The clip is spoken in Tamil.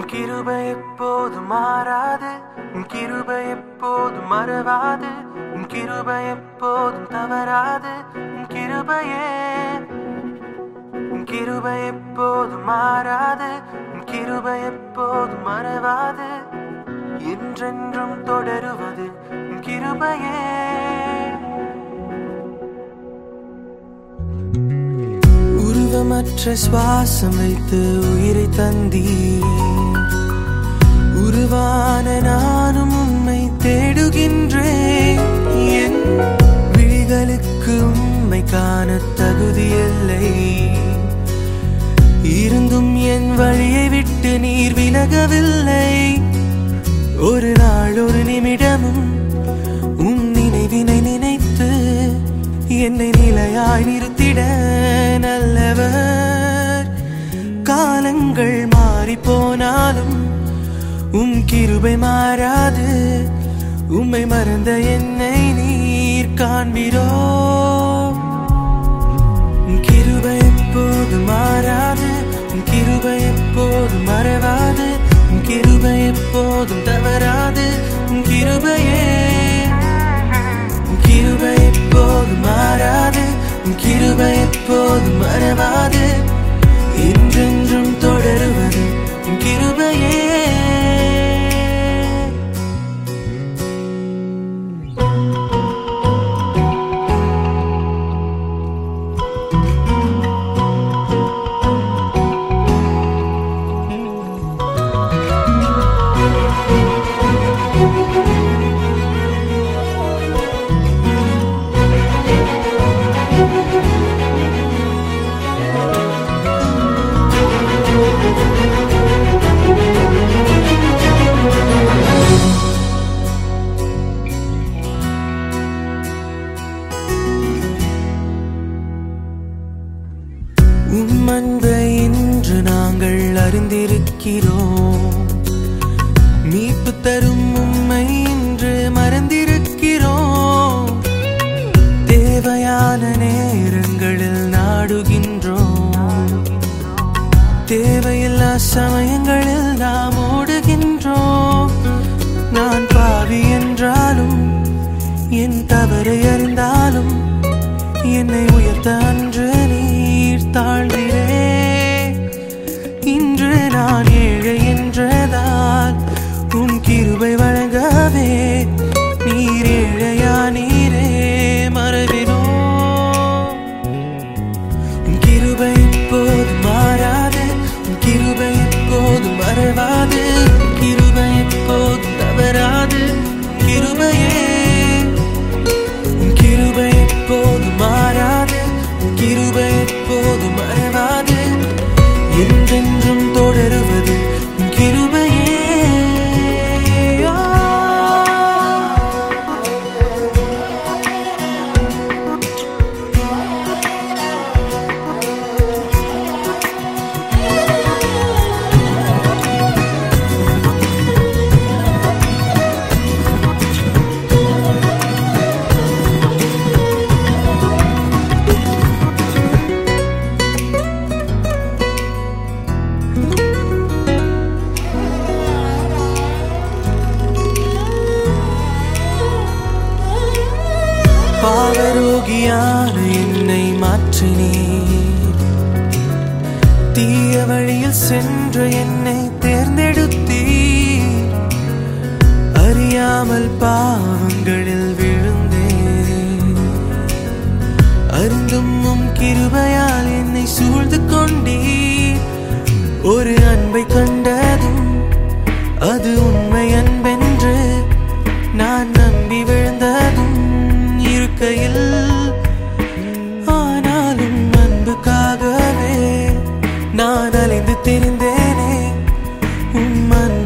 கிருபை எப்போது மாறாது? உன் கிருபை எப்போது மறவாது? உன் கிருபை எப்போதும் தவறாது? உன் கிருபையே உன் கிருபை எப்போது மாறாது? உன் கிருபை எப்போது மறவாது? என்றென்றும் தொடருவது உன் கிருபையே. உருவமற்ற சுவாசம் வைத்து உயிரை தந்தீர். காண தகுதியில்லை. இருந்தும் என் வழியை விட்டு நீர் விலகவில்லை. ஒரு நாள் ஒரு நிமிடமும் உம் நினைவினை நினைத்து என்னை நிலையாய் நிறுத்திட நல்லவர். காலங்கள் மாறி போனாலும் உம் கிருபை மாறாது. உம்மை மறந்த என்னை நீர் காண்பிரோ? கிருபை எப்போதும் தவறாது. கிருபையே. கிருபை எப்போதும் மாறாது. கிருபை எப்போதும் மறவாது. உம் இன்று நாங்கள் அறிந்திருக்கிறோம். மீட்பு தரும் உம்மை இன்று மறந்திருக்கிறோம். தேவையான நேரங்களில் நாடுகின்றோம். தேவையில்லா சமயங்களில் நாம் ஓடுகின்றோம். நான் பாவி என்றாலும் என் தவறை அறிந்தாலும் என்னை உயர்த்த மறவாது கிருபை எப்போது தவறாது கிருபையே கிருபை எப்போது மாறாது கிருபை எப்போது மறவாது. என்றென்றும் தொடருவது பாவரோகியான என்னை மாற்றினே தீய வழியில் சென்ற என்னை தேர்ந்தெடுத்தீ அறியாமல் பாவங்களில் விழுந்தேன். அருந்தும் உம் கிருபையால் என்னை சூழ்ந்து கொண்டீர். ஒரு அன்பை கண்டதும் அது woman